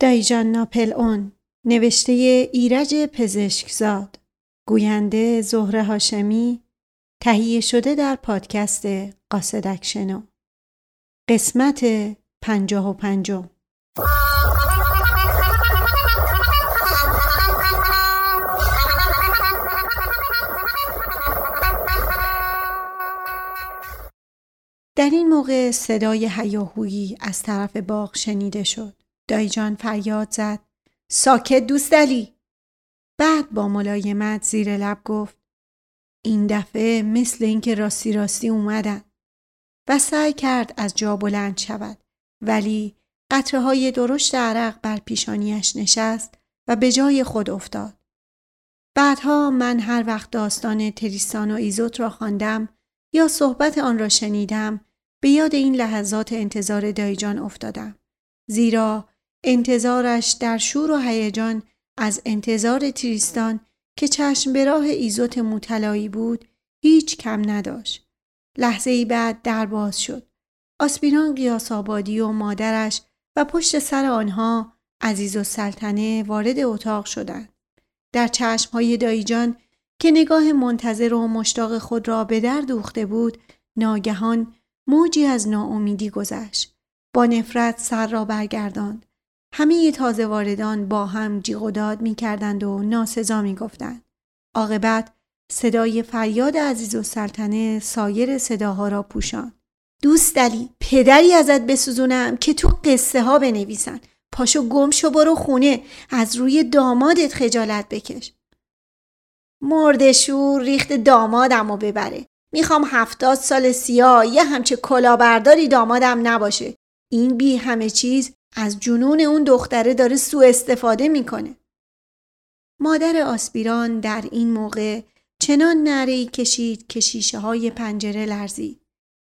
دایجان ناپل اون نوشته ایرج پزشکزاد گوینده زهره هاشمی تهیه شده در پادکست قاصدکشنو قسمت پنجاه و پنجم در این موقع صدای هیاهویی از طرف باغ شنیده شد. دایجان فریاد زد. ساکت دوست علی. بعد با ملایمت زیر لب گفت. این دفعه مثل اینکه راستی راستی اومدن. و سعی کرد از جا بلند شود. ولی قطره های درشت عرق بر پیشانیش نشست و به جای خود افتاد. بعدها من هر وقت داستان تریستان و ایزوت را خواندم یا صحبت آن را شنیدم به یاد این لحظات انتظار دایجان افتادم. زیرا انتظارش در شور و هیجان از انتظار تریستان که چشم به راه ایزوت مطلایی بود هیچ کم نداشت. لحظه ای بعد در باز شد. آسپیران قیاس آبادی و مادرش و پشت سر آنها عزیز و سلطنه وارد اتاق شدند. در چشم های دایجان که نگاه منتظر و مشتاق خود را به در دوخته بود ناگهان موجی از ناامیدی گذشت. با نفرت سر را برگرداند. همه تازه واردان با هم جیغ و داد می کردند و ناسزا می گفتند. عاقبت صدای فریاد عزیز و سلطنه سایر صداها را پوشان. دوست دلی پدری ازت بسوزونم که تو قصه ها بنویسن. پاشو گم شو برو خونه از روی دامادت خجالت بکش. مردشور ریخت دامادم و ببره. می‌خوام هفتاد سال سیاه یه همچه کلاهبرداری دامادم نباشه. این بی همه چیز از جنون اون دختره داره سوء استفاده می‌کنه. مادر آسپیران در این موقع چنان نری کشید که شیشه های پنجره لرزید.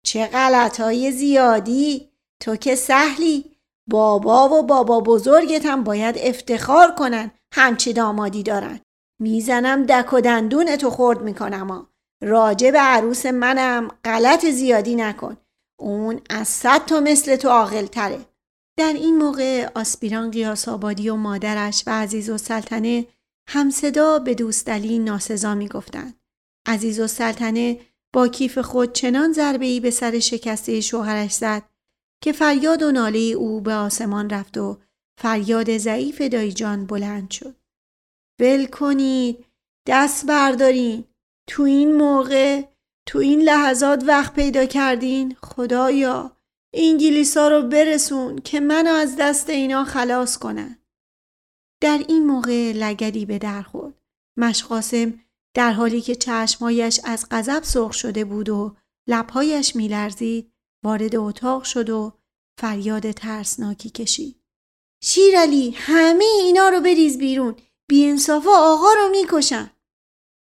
چه غلط های زیادی تو که سهلی بابا و بابا بزرگت هم باید افتخار کنن همچه دامادی دارن. می‌زنم دک و دندون تو خورد می‌کنم ها. راجع به عروس منم غلط زیادی نکن اون از صد تا مثل تو عاقل تره در این موقع آسپیران قیاس آبادی و مادرش و عزیز و سلطنه همصدا به دوستلی ناسزا می گفتن. عزیز و سلطنه با کیف خود چنان ضربه ای به سر شکسته شوهرش زد که فریاد و ناله او به آسمان رفت و فریاد ضعیف دایجان بلند شد. ول کنید دست بردارین تو این موقع تو این لحظات وقت پیدا کردین خدایا انگلیسا رو برسون که منو از دست اینا خلاص کنن. در این موقع لگدی به در خورد. مشقاسم در حالی که چشمهایش از غضب سرخ شده بود و لبهایش میلرزید وارد اتاق شد و فریاد ترسناکی کشید. شیرعلی همه اینا رو بریز بیرون بیانصافا آقا رو می‌کشن.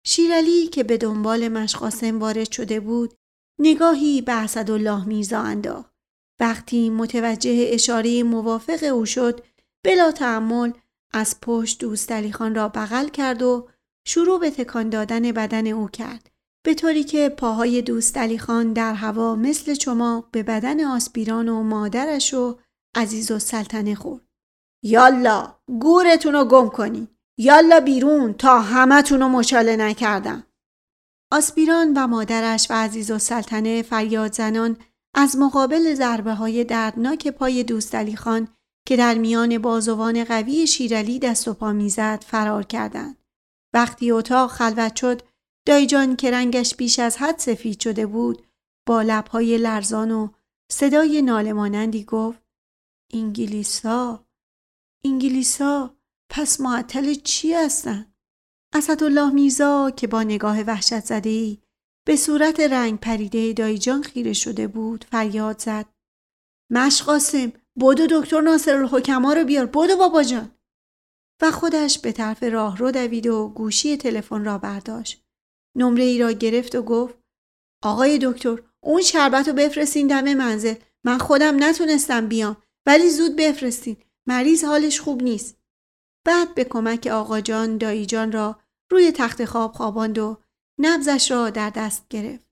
شیرعلی که به دنبال مشقاسم وارد شده بود نگاهی به اسدالله میرزا انداخت وقتی متوجه اشاره موافق او شد بلا تعمل از پشت دوست خان را بغل کرد و شروع به تکان دادن بدن او کرد. به طوری که پاهای دوست خان در هوا مثل چماق به بدن آسپیران و مادرش و عزیز و سلطنه خورد. یالا گورتون رو گم کنی. یالا بیرون تا همتون رو مشاله نکردم. آسپیران و مادرش و عزیز و سلطنه فریاد زنان از مقابل ضربه های دردناک پای دوست خان که در میان بازوان قوی شیرعلی دست و پا می‌زد فرار کردند. وقتی اتاق خلوت شد دایجان که رنگش بیش از حد سفید شده بود با لبهای لرزان و صدای نالمانندی گفت انگلیسا انگلیسا پس معطل چی هستن؟ اسدالله میرزا که با نگاه وحشت زده ای به صورت رنگ پریده دایجان خیره شده بود فریاد زد. مشقاسم بودو دکتر ناصر الحکما رو بیار. بودو بابا جان. و خودش به طرف راه رو دوید و گوشی تلفن را برداشت. نمره ای را گرفت و گفت آقای دکتر اون شربت رو بفرستین دم منزل. من خودم نتونستم بیام ولی زود بفرستین. مریض حالش خوب نیست. بعد به کمک آقا جان دایی جان را روی تخت خواب خواباند و نبزش را در دست گرفت.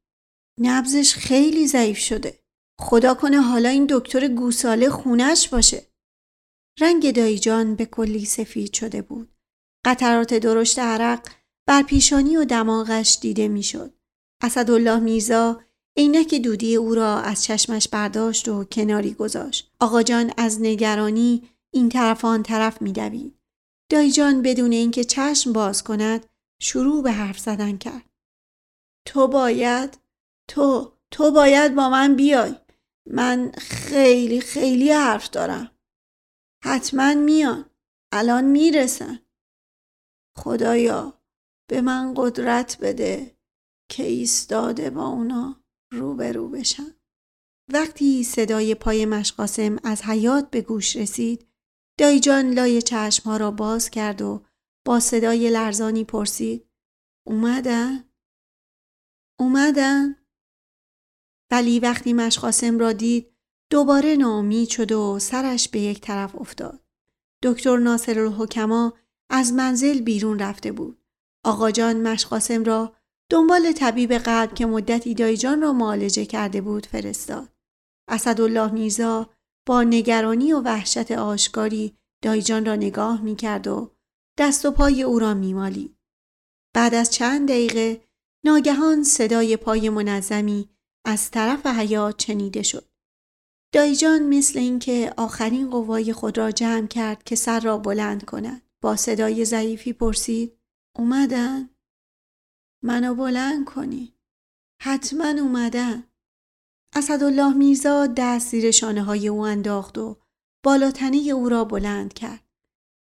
نبزش خیلی ضعیف شده. خدا کنه حالا این دکتر گوساله خونش باشه. رنگ دایجان به کلی سفید شده بود. قطرات درشت عرق بر پیشانی و دماغش دیده می‌شد. اسدالله میرزا عینک دودی او را از چشمش برداشت و کناری گذاشت. آقا جان از نگرانی این طرف آن طرف میدوید. دایجان بدون اینکه چشم باز کند شروع به حرف زدن کرد. تو باید تو تو باید با من بیای. من خیلی خیلی حرف دارم. حتما میان. الان می‌رسن. خدایا به من قدرت بده که ایستاده با اونا روبرو بشم. وقتی صدای پای مشقاسم از حیات به گوش رسید دایجان لای چشمها را باز کرد و با صدای لرزانی پرسید اومدن؟ اومدن؟ ولی وقتی مشقاسم را دید دوباره ناامید شد و سرش به یک طرف افتاد. دکتر ناصر الحکما از منزل بیرون رفته بود. آقا جان مشقاسم را دنبال طبیب قلب که مدتی دایجان را معالجه کرده بود فرستاد. اسدالله میرزا با نگرانی و وحشت آشکاری دایجان را نگاه می کرد و دست و پای او را می بعد از چند دقیقه ناگهان صدای پای منظمی از طرف حیات شنیده شد. دایجان مثل اینکه آخرین قوای خود را جمع کرد که سر را بلند کند. با صدای ضعیفی پرسید اومدن؟ منو بلند کنی. حتما اومدن. اسدالله میرزا دست زیر شانه های او انداخت و بالاتنه او را بلند کرد.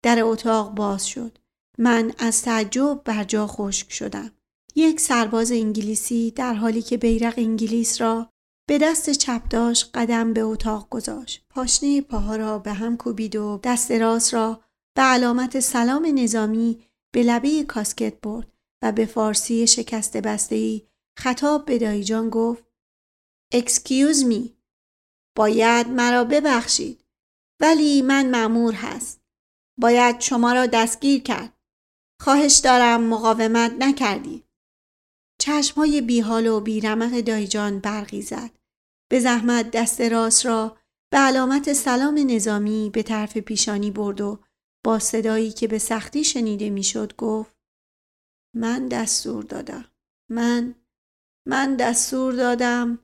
در اتاق باز شد. من از تعجب بر جا خشک شدم. یک سرباز انگلیسی در حالی که بیرق انگلیس را به دست چپ داشت قدم به اتاق گذاشت. پاشنه پاها را به هم کوبید و دست راست را به علامت سلام نظامی به لبه کاسکت برد و به فارسی شکسته بسته‌ای خطاب به دایی‌جان گفت excuse me باید مرا ببخشید. ولی من معمور هست. باید شما را دستگیر کرد. خواهش دارم مقاومت نکردی چشمهای بیحال و بیرمق دایجان برقی زد به زحمت دست راست را به علامت سلام نظامی به طرف پیشانی برد و با صدایی که به سختی شنیده می‌شد گفت من دستور دادم. من من دستور دادم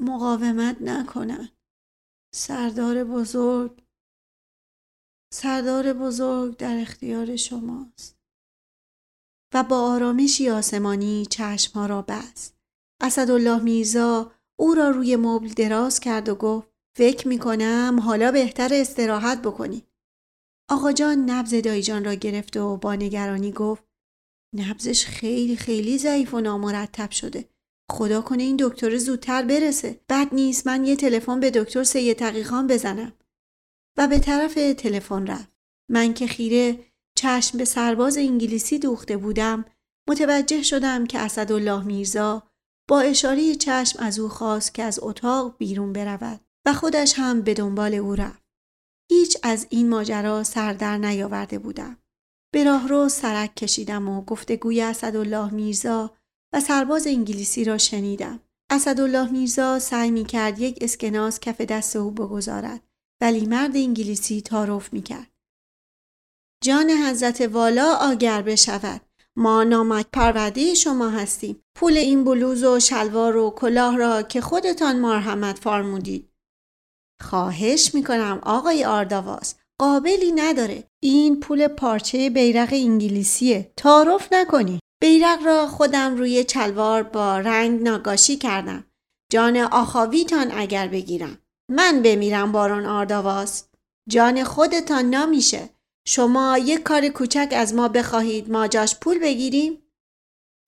مقاومت نکنن. سردار بزرگ سردار بزرگ در اختیار شماست. و با آرامشی آسمانی چشمها را بست اسدالله میرزا او را روی مبل دراز کرد و گفت فکر می کنم حالا بهتر استراحت بکنی. آقا جان نبز دایجان را گرفت و با نگرانی گفت نبزش خیلی خیلی ضعیف و نامرتب شده. خدا کنه این دکتر زودتر برسه. بد نیست من یه تلفن به دکتر سید تقیخان بزنم. و به طرف تلفن رفت. من که خیره چشم به سرباز انگلیسی دوخته بودم متوجه شدم که اسدالله میرزا با اشاره چشم از او خواست که از اتاق بیرون برود و خودش هم به دنبال او رفت. هیچ از این ماجرا سر در نیاورده بودم. به راهرو سرک کشیدم و گفتگوی اسدالله میرزا و سرباز انگلیسی را شنیدم. اسدالله میرزا سعی می کرد یک اسکناس کف دست او بگذارد ولی مرد انگلیسی تعارف می کرد. جان حضرت والا آگر بشود. ما نامک پرورده شما هستیم. پول این بلوز و شلوار و کلاه را که خودتان مرحمت فرمودید. خواهش می‌کنم آقای آرداواس قابلی نداره. این پول پارچه بیرق انگلیسیه. تعارف نکنی. بیرق را خودم روی چلوار با رنگ ناگاشی کردم. جان آخاویتان اگر بگیرم. من بمیرم بارون آرداواس. جان خودتان نمیشه. شما یک کار کوچک از ما بخواهید ما جاش پول بگیریم؟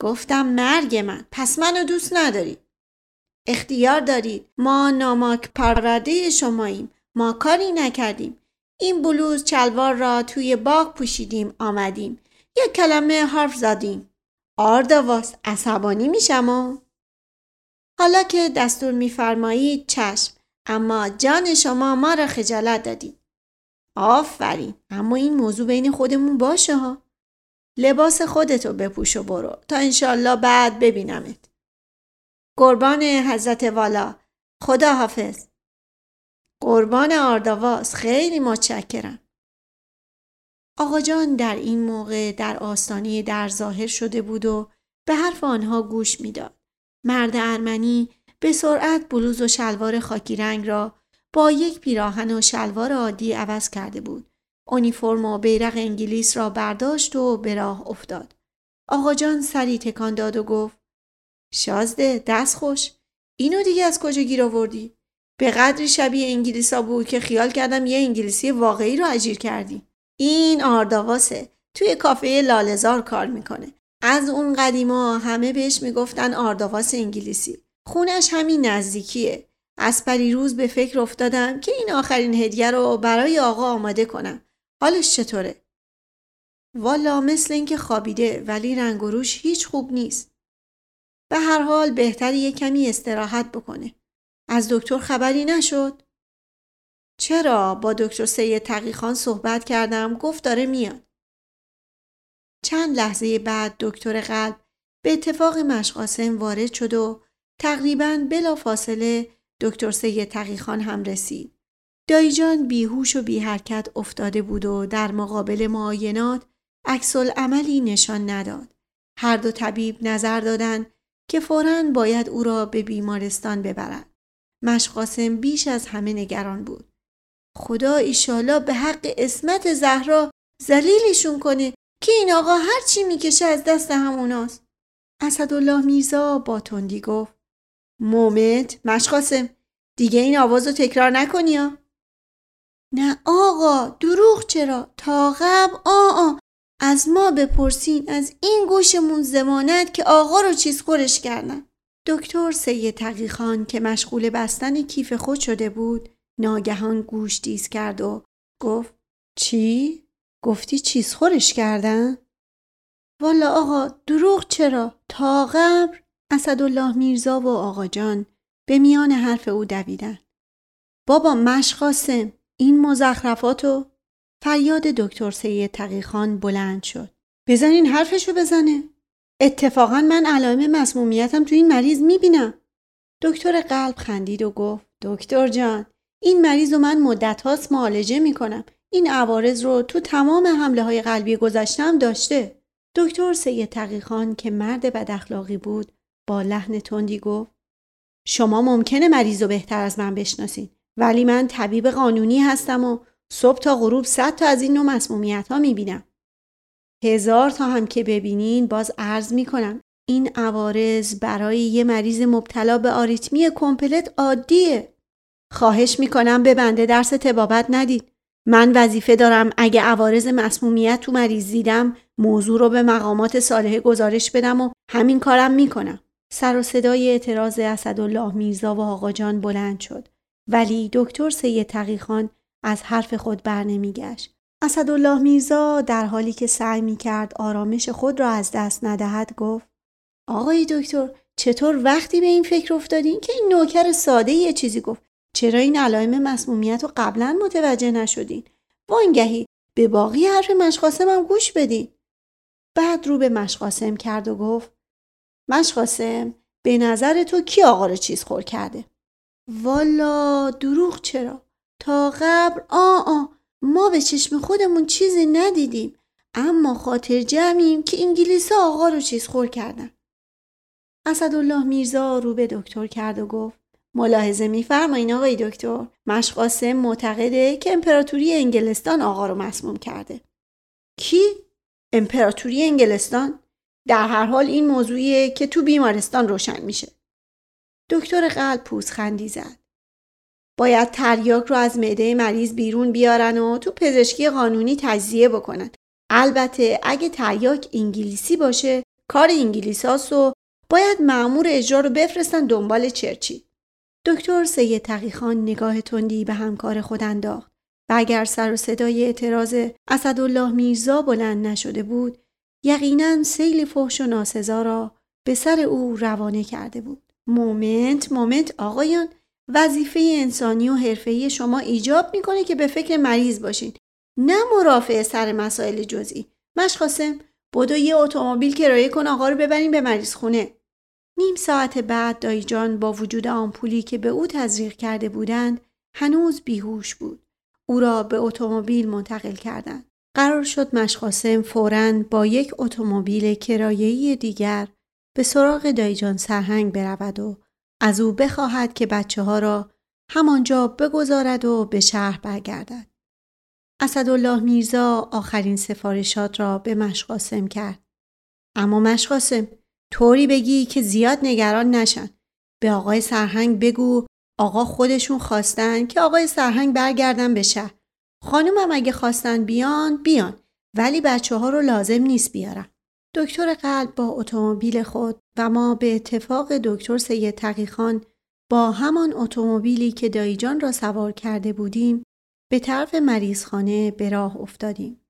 گفتم مرگ من پس منو دوست نداری اختیار دارید. ما ناماک پرورده شماییم. ما کاری نکردیم. این بلوز چلوار را توی باغ پوشیدیم آمدیم. یک کلمه حرف زدیم. آردواس عصبانی میشم حالا که دستور میفرمایید چشم اما جان شما ما را خجالت دادید. آفرین. اما این موضوع بین خودمون باشه ها. لباس خودتو بپوش و برو. تا انشالله بعد ببینمت. قربان حضرت والا. خدا حافظ قربان آرداواس. خیلی متشکرم. آقا جان در این موقع در آستانه در ظاهر شده بود و به حرف آنها گوش می‌داد. مرد ارمنی به سرعت بلوز و شلوار خاکی رنگ را با یک پیراهن و شلوار عادی عوض کرده بود. اونیفرم و بیرق انگلیس را برداشت و به راه افتاد. آقا جان سری تکان داد و گفت شازده دست خوش اینو دیگه از کجا گیر آوردی؟ به قدری شبیه انگلیسا بود که خیال کردم یه انگلیسی واقعی رو اجیر کردی. این آرداواسه توی کافه لالزار کار می‌کنه. از اون قدیما همه بهش می‌گفتن آرداواس انگلیسی. خونش همین نزدیکیه. از روز به فکر افتادم که این آخرین هدیه رو برای آقا آماده کنم. حالش چطوره؟ والا مثل اینکه خوابیده ولی رنگ و روش هیچ خوب نیست. به هر حال بهتر یه کمی استراحت بکنه. از دکتر خبری نشد؟ چرا با دکتر سید تقیخان صحبت کردم گفت داره میاد. چند لحظه بعد دکتر قلب به اتفاق مشقاسم وارد شد و تقریبا بلا فاصله دکتر سید تقیخان هم رسید. دایجان بیهوش و بی حرکت افتاده بود و در مقابل معاینات عکس عملی نشان نداد. هر دو طبیب نظر دادند که فوراً باید او را به بیمارستان ببرد. مشقاسم بیش از همه نگران بود. خدا ایشالا به حق اسمت زهرا زلیلشون کنه که این آقا هر چی می‌کشه از دست هموناست. اسدالله میرزا با تندی گفت مومت مشقاسم دیگه این آواز رو تکرار نکنی یا؟ نه آقا دروغ چرا تا قبل آ از ما بپرسین از این گوشمون زمانت که آقا رو چیز خورش کردن دکتر سید تقیخان که مشغول بستن کیف خود شده بود ناگهان گوش دیز کرد و گفت چی؟ گفتی چیز خورش کردن؟ والا آقا دروغ چرا؟ تا قبر اسدالله میرزا و آقا جان به میان حرف او دویدن. بابا مشقاسم این مزخرفاتو فریاد دکتر سید تقیخان بلند شد. بزنین حرفشو بزنه. اتفاقا من علائم مسمومیتم تو این مریض می‌بینم. دکتر قلب خندید و گفت دکتر جان این مریض رو من مدت هاست معالجه می‌کنم. این عوارض رو تو تمام حمله های قلبی گذشتم داشته. دکتر سید تقیخان که مرد بد اخلاقی بود با لحن تندی گفت شما ممکنه مریض رو بهتر از من بشناسین ولی من طبیب قانونی هستم و صبح تا غروب صد تا از این نوع مسمومیت ها می‌بینم. هزار تا هم که ببینین باز عرض می‌کنم این عوارض برای یه مریض مبتلا به آریتمی کمپلت عادیه. خواهش می‌کنم به بنده درس تبابت ندید. من وظیفه دارم اگه عوارض مسمومیت تو مریض دیدم موضوع رو به مقامات صالحه گزارش بدم و همین کارم می‌کنم. سر و صدای اعتراض اسدالله میرزا و آقا جان بلند شد. ولی دکتر سید تقیخان از حرف خود بر نمیگشت. اسدالله میرزا در حالی که سعی می کرد آرامش خود را از دست ندهد گفت آقای دکتر چطور وقتی به این فکر افتادین که این نوکر ساده یه چیزی گفت چرا این علائم مسمومیت رو قبلا متوجه نشدین وانگهی به باقی حرف مشقاسم گوش بدین بعد رو به مشقاسم کرد و گفت مشقاسم به نظر تو کی آقا رو چیز خور کرده؟ والا دروغ چرا؟ تا قبل آ آ ما به چشم خودمون چیزی ندیدیم. اما خاطر جمعیم که انگلیس آقا رو چیز خور کردن. اسدالله میرزا رو به دکتر کرد و گفت ملاحظه میفرمایین آقای دکتر مشقاسم معتقده که امپراتوری انگلستان آقا رو مسموم کرده. کی؟ امپراتوری انگلستان؟ در هر حال این موضوعیه که تو بیمارستان روشن میشه دکتر قلب پوزخندی زد باید تریاک رو از معده مریض بیرون بیارن و تو پزشکی قانونی تجزیه بکنن. البته اگه تریاک انگلیسی باشه کار انگلیساس و باید مأمور اجرا رو بفرستن دنبال چرچی. دکتر سید تقیخان نگاه تندی به همکار خود انداخت و اگر سر و صدای اعتراض اسدالله میرزا بلند نشده بود یقینا سیل فحش و ناسزا را به سر او روانه کرده بود. moment moment آقایان وظیفه انسانی و حرفه‌ای شما ایجاب می‌کنه که به فکر مریض باشین نه مرافع سر مسائل جزئی مشخاصم بدو یه اتومبیل کرایه کن آقا رو ببریم به مریض خونه نیم ساعت بعد دایی جان با وجود آمپولی که به او تزریق کرده بودند هنوز بیهوش بود. او را به اتومبیل منتقل کردند. قرار شد مشقاسم فوراً با یک اتومبیل کرایه‌ای دیگر به سراغ دایجان سرهنگ برود و از او بخواهد که بچه ها را همانجا بگذارد و به شهر برگردد. اسدالله میرزا آخرین سفارشات را به مشقاسم کرد. اما مشقاسم طوری بگی که زیاد نگران نشن. به آقای سرهنگ بگو آقا خودشون خواستن که آقای سرهنگ برگردن به شهر. خانومم اگه خواستن بیان بیان ولی بچه ها رو لازم نیست بیارم. دکتر قلب با اتومبیل خود و ما به اتفاق دکتر سید تقیخان با همان اتومبیلی که دایجان را سوار کرده بودیم به طرف مریضخانه به راه افتادیم.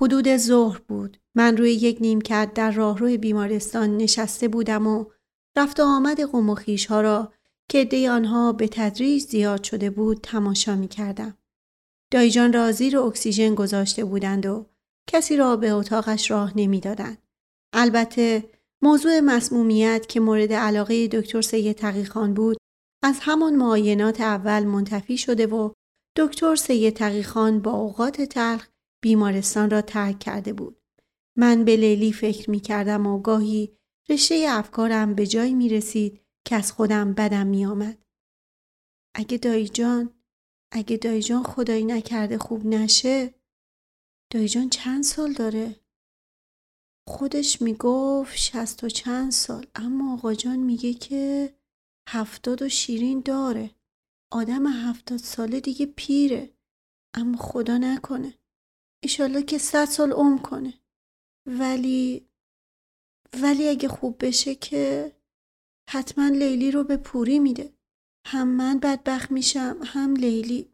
حدود ظهر بود. من روی یک نیمکت در راهروی بیمارستان نشسته بودم و رفت و آمد قوم و ها را که دی آنها به تدریج زیاد شده بود تماشا می کردم. دایجان را زیر اکسیژن گذاشته بودند و کسی را به اتاقش راه نمی‌دادند. البته موضوع مسمومیت که مورد علاقه دکتر سید تقیخان بود از همان معاینات اول منتفی شده و دکتر سید تقیخان با اوقات تلخ بیمارستان را ترک کرده بود. من به لیلی فکر می کردم و گاهی رشته افکارم به جایی می رسید که از خودم بدم می آمد. اگه دایی جان اگه دایی جان خدایی نکرده خوب نشه دایی جان چند سال داره؟ خودش می‌گفت شست و چند سال. اما آقا جان میگه که هفتاد و شیرین داره. آدم هفتاد ساله دیگه پیره. اما خدا نکنه. ایشالله که صد سال عمر کنه. ولی ولی اگه خوب بشه که حتما لیلی رو به پوری میده. هم من بدبخت میشم هم لیلی.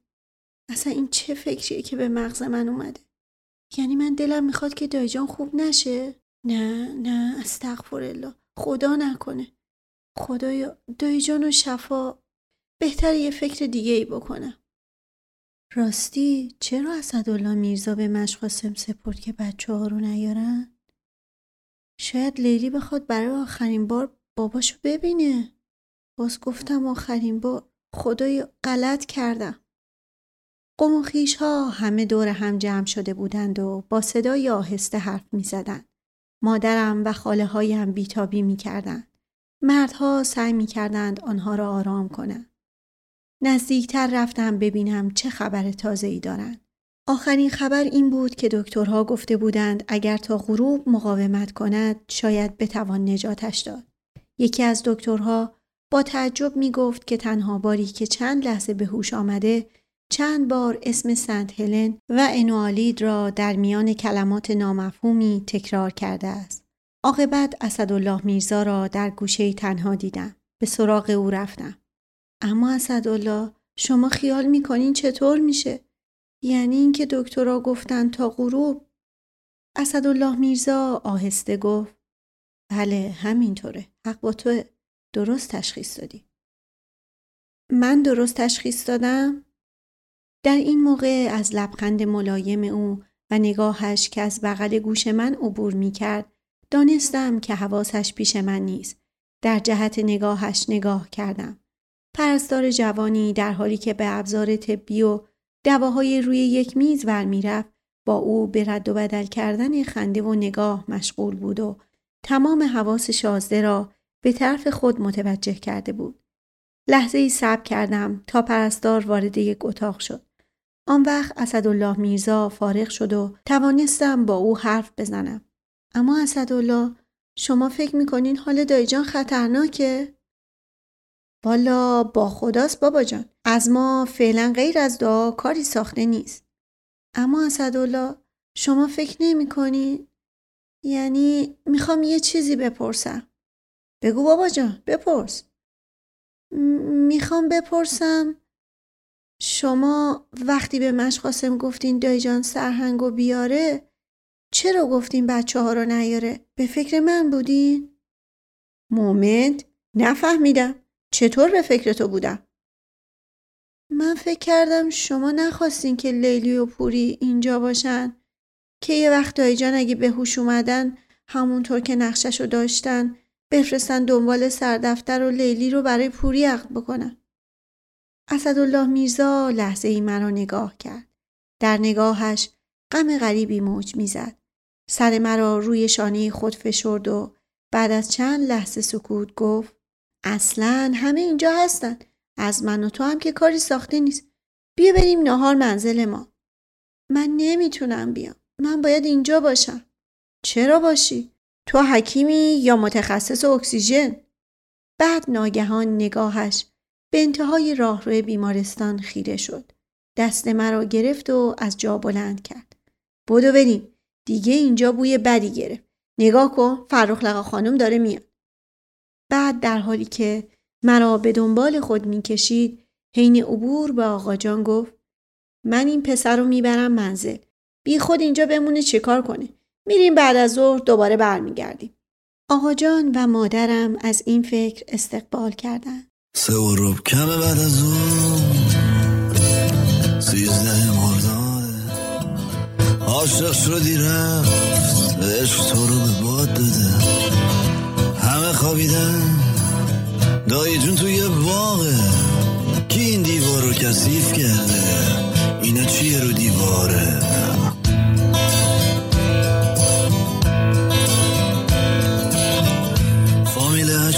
اصلا این چه فکریه که به مغز من اومده؟ یعنی من دلم می‌خواد که دایجان خوب نشه؟ نه نه استغفر الله خدا نکنه. خدایا دایجان و شفا. بهتر یه فکر دیگه ای بکنم. راستی چرا اسدالله میرزا به مشقاسم سپرد که بچه ها رو نیارن؟ شاید لیلی بخواد برای آخرین بار باباشو ببینه. باز گفتم آخرین بار خدای غلط کردم قوم ها همه دور هم جمع شده بودند و با صدای آهسته حرف می زدند. مادرم و خاله هایم بیتابی می کردند. مردها سعی می کردند آنها را آرام کنند. نزدیکتر رفتم ببینم چه خبر تازه ای دارند. آخرین خبر این بود که دکترها گفته بودند اگر تا غروب مقاومت کند شاید بتوان نجاتش داد. یکی از دکترها با تعجب می گفت که تنها باری که چند لحظه به هوش آمده چند بار اسم سنت هلن و انوالید را در میان کلمات نامفهومی تکرار کرده است. عاقبت اسدالله میرزا را در گوشه تنها دیدم. به سراغ او رفتم. اما اسدالله شما خیال می‌کنین چطور میشه؟ یعنی اینکه دکترها گفتن تا غروب اسدالله میرزا آهسته گفت بله همینطوره حق با تو درست تشخیص دادی من درست تشخیص دادم در این موقع از لبخند ملایم او و نگاهش که از بغل گوش من عبور می کرد دانستم که حواسش پیش من نیست. در جهت نگاهش نگاه کردم. پرستار جوانی در حالی که به ابزار طبی و دواهای روی یک میز ور می‌رفت با او به رد و بدل کردن خنده و نگاه مشغول بود و تمام حواس شازده را به طرف خود متوجه کرده بود. لحظه ای صبر کردم تا پرستار وارد یک اتاق شد. آن وقت اسدالله میرزا فارغ شد و توانستم با او حرف بزنم. اما اسدالله شما فکر می‌کنین حال دایجان خطرناکه؟ والا با خداست بابا جان. از ما فعلا غیر از دعا کاری ساخته نیست. اما اسدالله شما فکر نمی یعنی می‌خوام یه چیزی بپرسم. بگو بابا جان بپرس. می‌خوام بپرسم شما وقتی به مشقاسم گفتین دایجان سرهنگو بیاره چرا گفتین بچه ها رو نیاره؟ به فکر من بودین؟ مومنت نفهمیدم چطور به فکر تو بودم؟ من فکر کردم شما نخواستین که لیلی و پوری اینجا باشن که یه وقت دایجان اگه به هوش اومدن همونطور که نقشش رو داشتن بفرستن دنبال سردفتر و لیلی رو برای پوری عقد بکنن. اسدالله میرزا لحظه ای مرا نگاه کرد. در نگاهش غم غریبی موج می‌زد. سر مرا روی شانه خود فشرد و بعد از چند لحظه سکوت گفت اصلا همه اینجا هستن. از من و تو هم که کاری ساخته نیست. بیا بریم نهار منزل ما. من نمی‌تونم بیام. من باید اینجا باشم. چرا باشی؟ تو حکیمی یا متخصص اکسیژن؟ بعد ناگهان نگاهش به انتهای راهرو بیمارستان خیره شد. دست مرا گرفت و از جا بلند کرد. بدو بریم. دیگه اینجا بوی بدی گرفت. نگاه کن فرخ خانم داره میاد. بعد در حالی که مرا به دنبال خود می‌کشید حین عبور به آقا جان گفت من این پسر رو می‌برم منزل. بی خود اینجا بمونه چه کار کنه. میریم بعد از ظهر دوباره برمیگردیم. آقا جان و مادرم از این فکر استقبال کردند. سه و کمه بعد از اون سیزده مرداده عاشق شدی رفت عشق تو رو به باد داده. همه خوابیدن. دایی جون توی باغه. کی این دیوار رو کثیف کرده؟ اینا چیه رو دیواره؟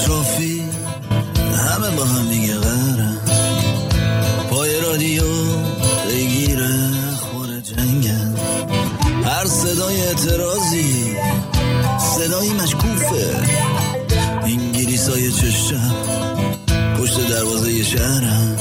اشرافی همه با هم دیگه قرن پای رادیو بگیره خور جنگن. هر صدای اعتراضی صدایی مشکوفه. انگلیس های چشم پشت دروازه شهرم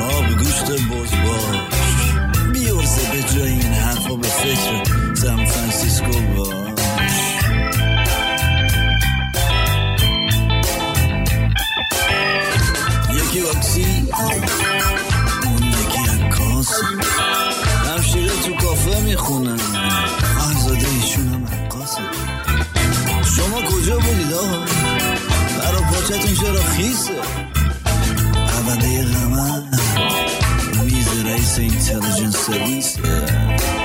آب گوشت بز باش بیورزه به جای این حرفا به فکر سان فرانسیسکو باش. یکی واکسی اون یکی عکاس. همشیره تو کافه می‌خونن. آهزاده ایشون هم عکاسه. شما کجا بودید آقا؟ برا پاچتون چرا خیسه؟ Adıyaman'a Biz Race Intelligence Service.